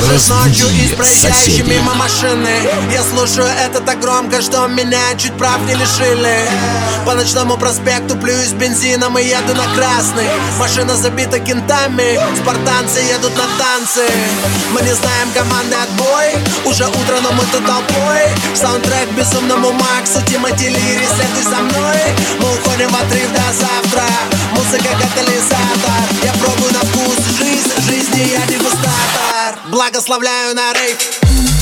Слышишь ночью Разбуди проезжающей мимо машины. Я слушаю это так громко, что меня чуть прав не лишили. По ночному проспекту плююсь бензином и еду на красный. Машина забита кентами, спартанцы едут на танцы. Мы не знаем команды отбой, уже утро, но мы тут толпой. Саундтрек безумному Максу, Тимати Лири, следуй за мной. Мы уходим в отрыв до завтра, музыка катализатор. Я пробую на вкус жизнь, жизни я дегустатор Благословляю на рейв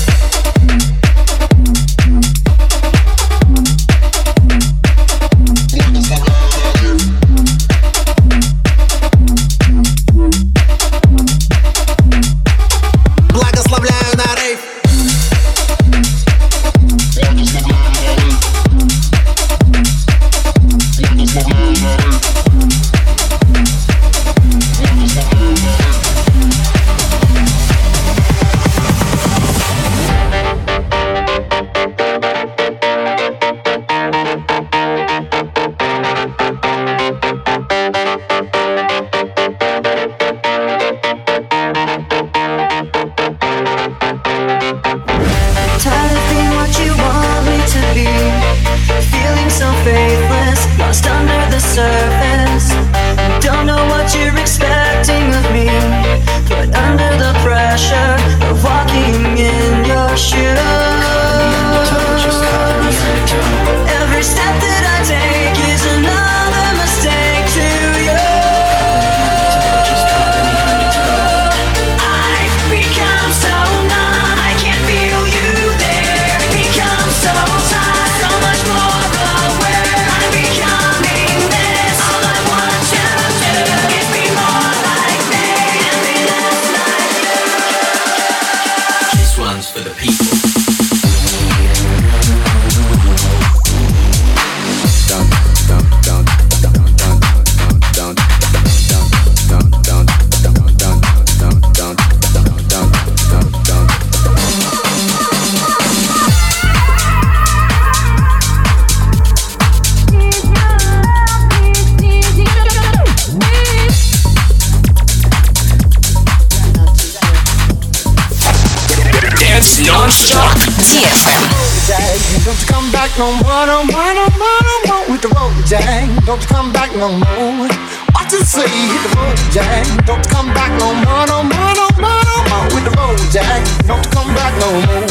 no more, no more, no more, no more with the road, Jack. Don't you come back no more. What you say, hit the road, Jack. Don't you come back no more, no more, no more, no more with the road, Jack. Don't you come back no more.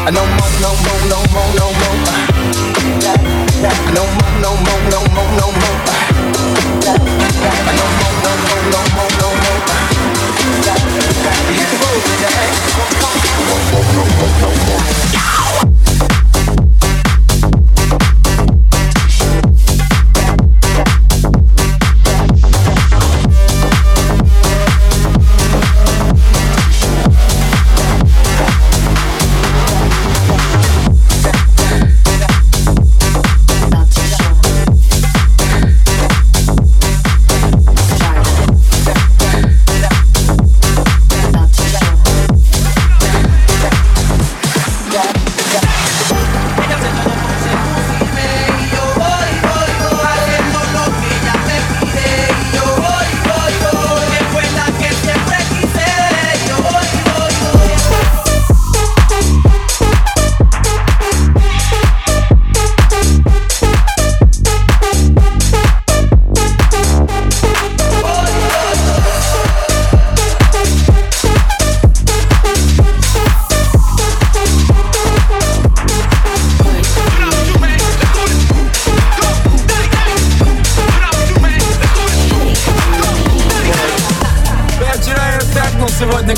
Uh, No more, no more, no more, no more. Uh, No more, no more, no more, no more. Uh, No more, no more, no more, no more. Uh, Hit the road, Jack. Don't you come Я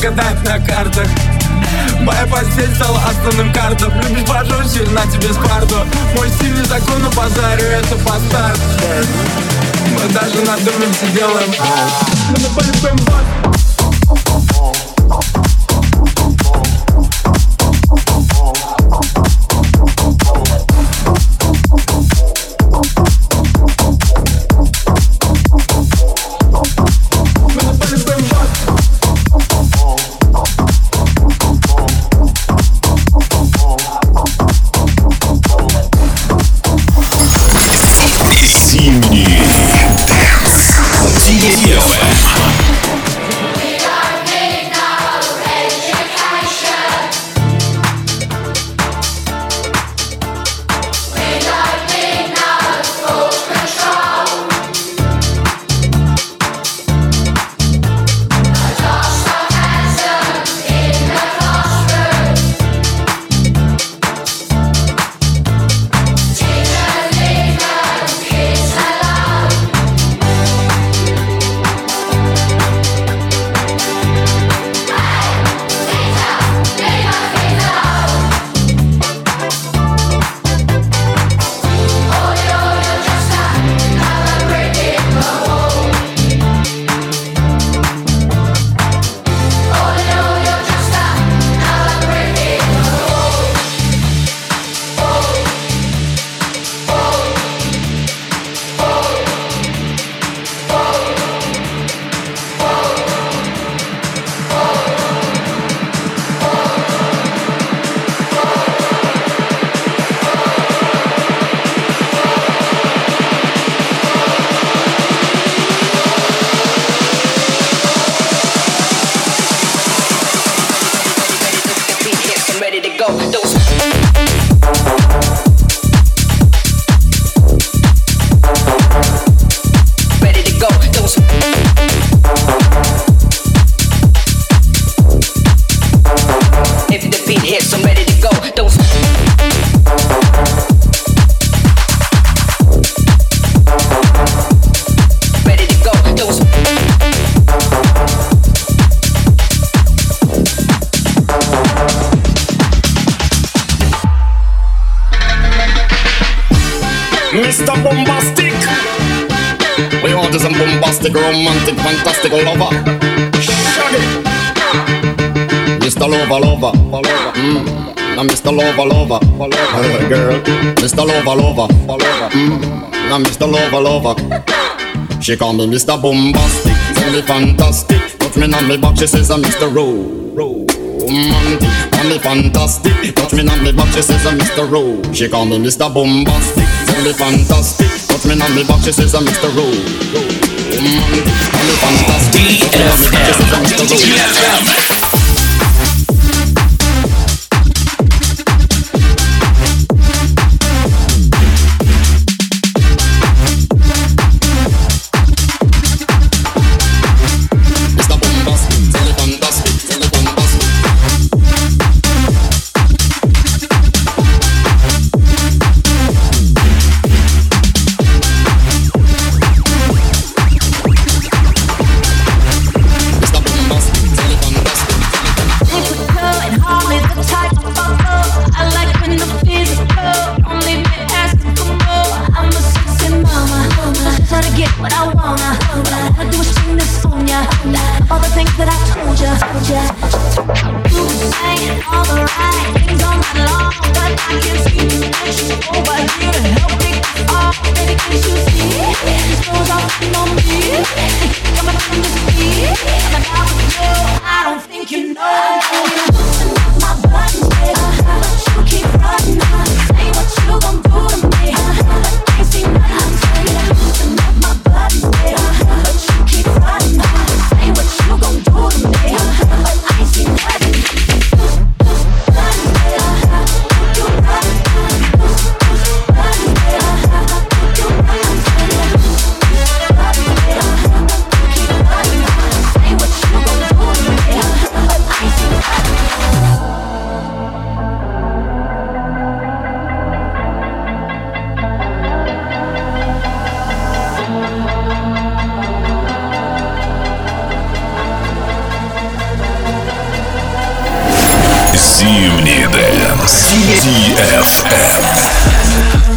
катает на картах. Моя постель стала основным картом. Любишь пожестче, на тебе спарту Мой стиль не закону базарю, это поставь Мы даже на доме все делаем. Мы на полюбим вас bombastic, romantic, fantastic lover. Shaggy. Mr. Lover, lover, lover. Mm. Now Mr. Lover, lover, lover. Girl. Mr. Lover, lover, lover. Mm. Now Mr. Lover, lover. She call me Mr. Bombastic, tell me fantastic. Touch me on me back, she says I'm Mr. Romantic, call me fantastic. Touch me on me back, she says I'm Mr. Ro. She call me Mr. Bombastic, tell me fantastic. Touch me on me back, she says I'm Mr. Romantic, call me fantastic. Touch me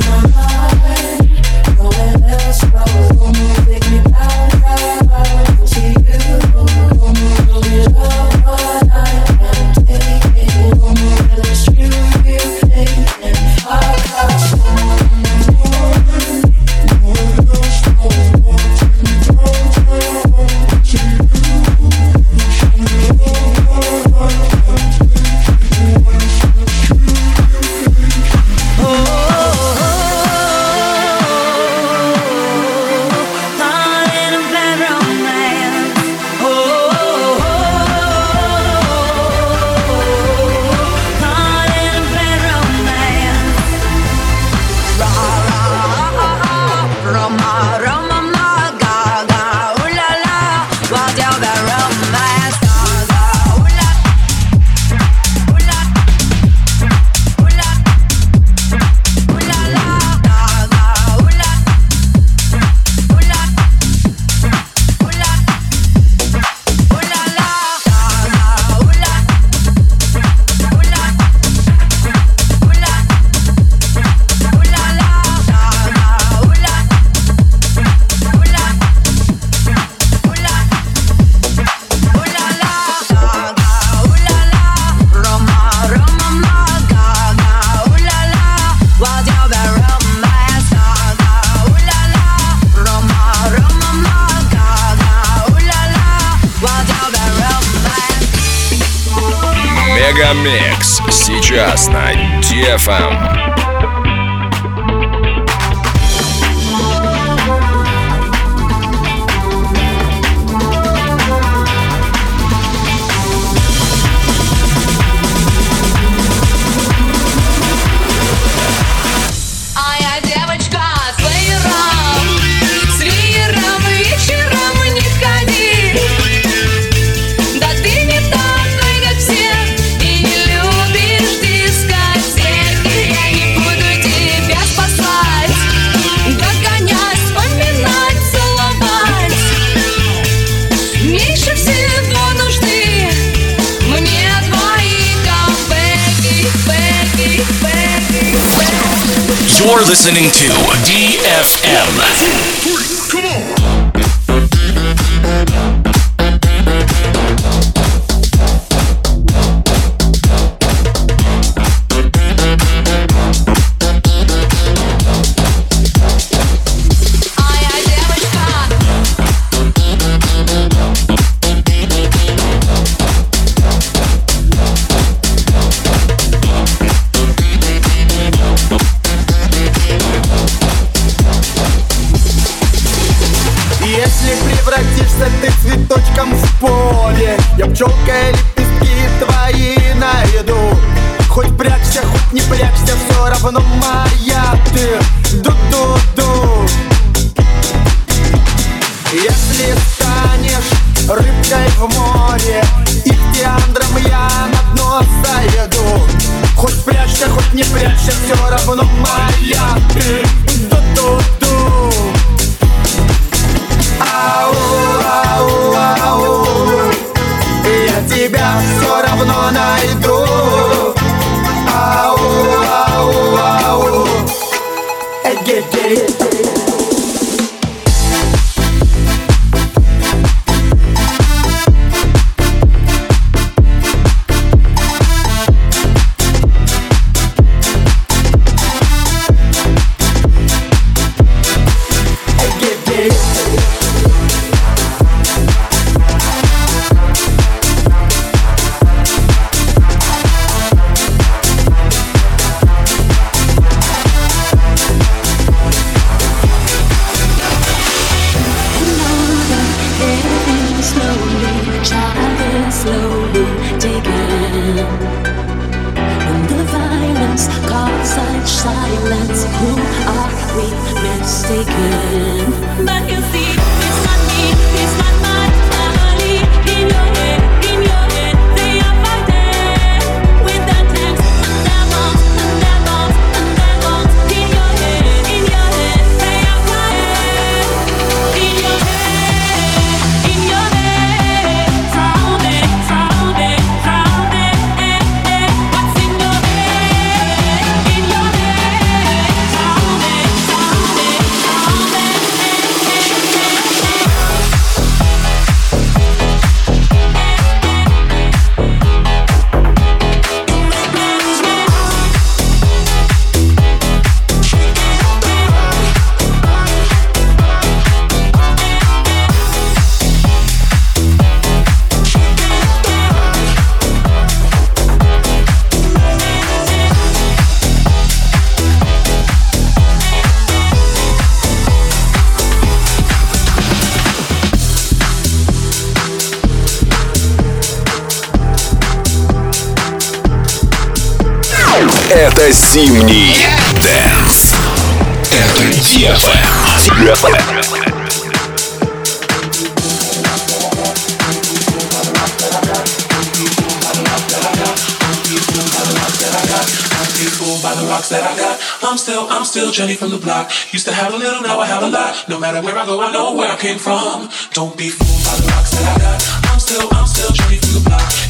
DFM. listening to DFM. from the mistaken, but you see. Это зимний дэнс. Это ДФМ. by the rocks that I got. I'm still, I'm still Jenny from the block. Used to have a little, now I have a lot. No matter where I go, I know where I came from. Don't be fooled by the rocks that I got. I'm still, I'm still Jenny from the block.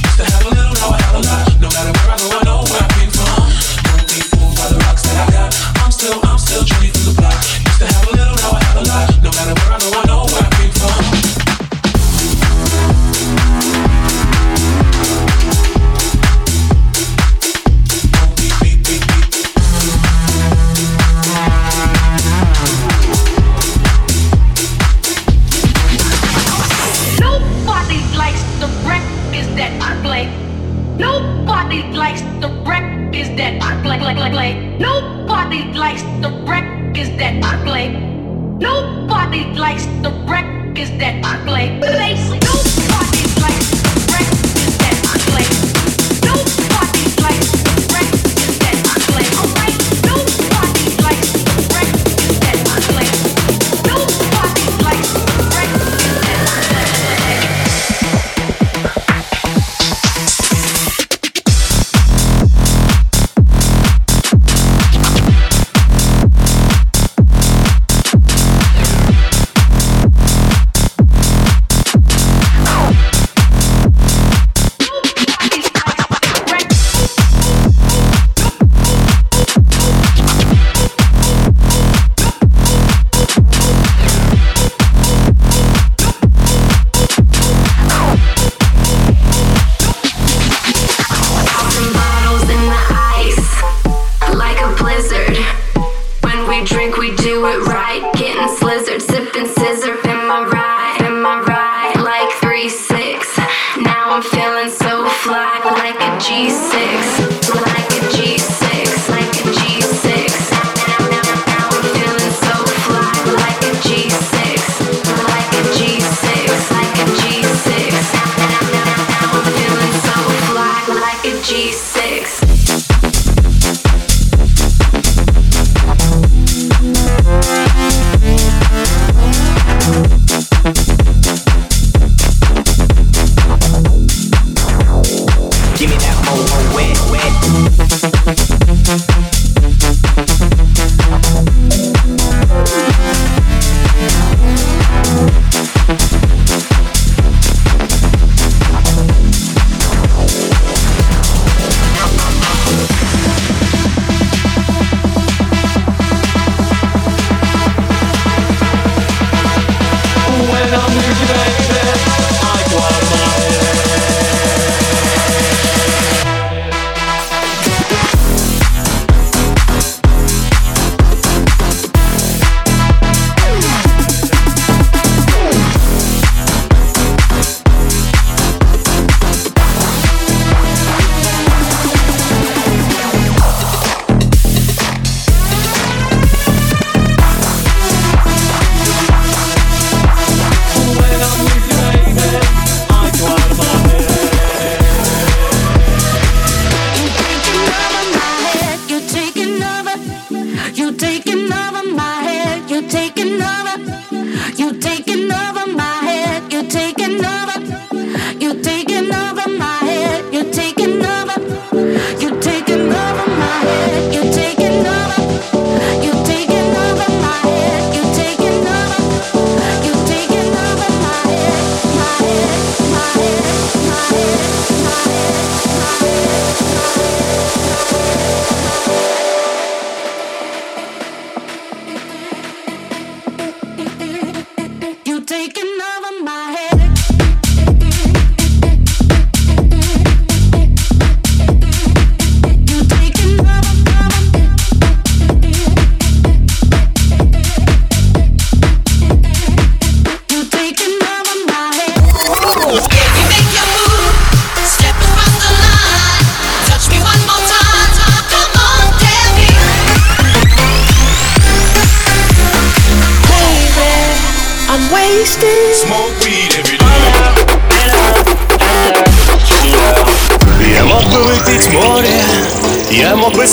Give me that mo wet, wet.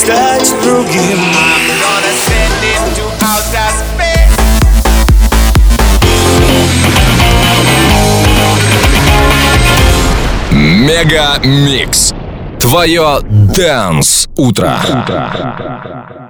стать другим Мега Микс. Твое Дэнс Утро. утро.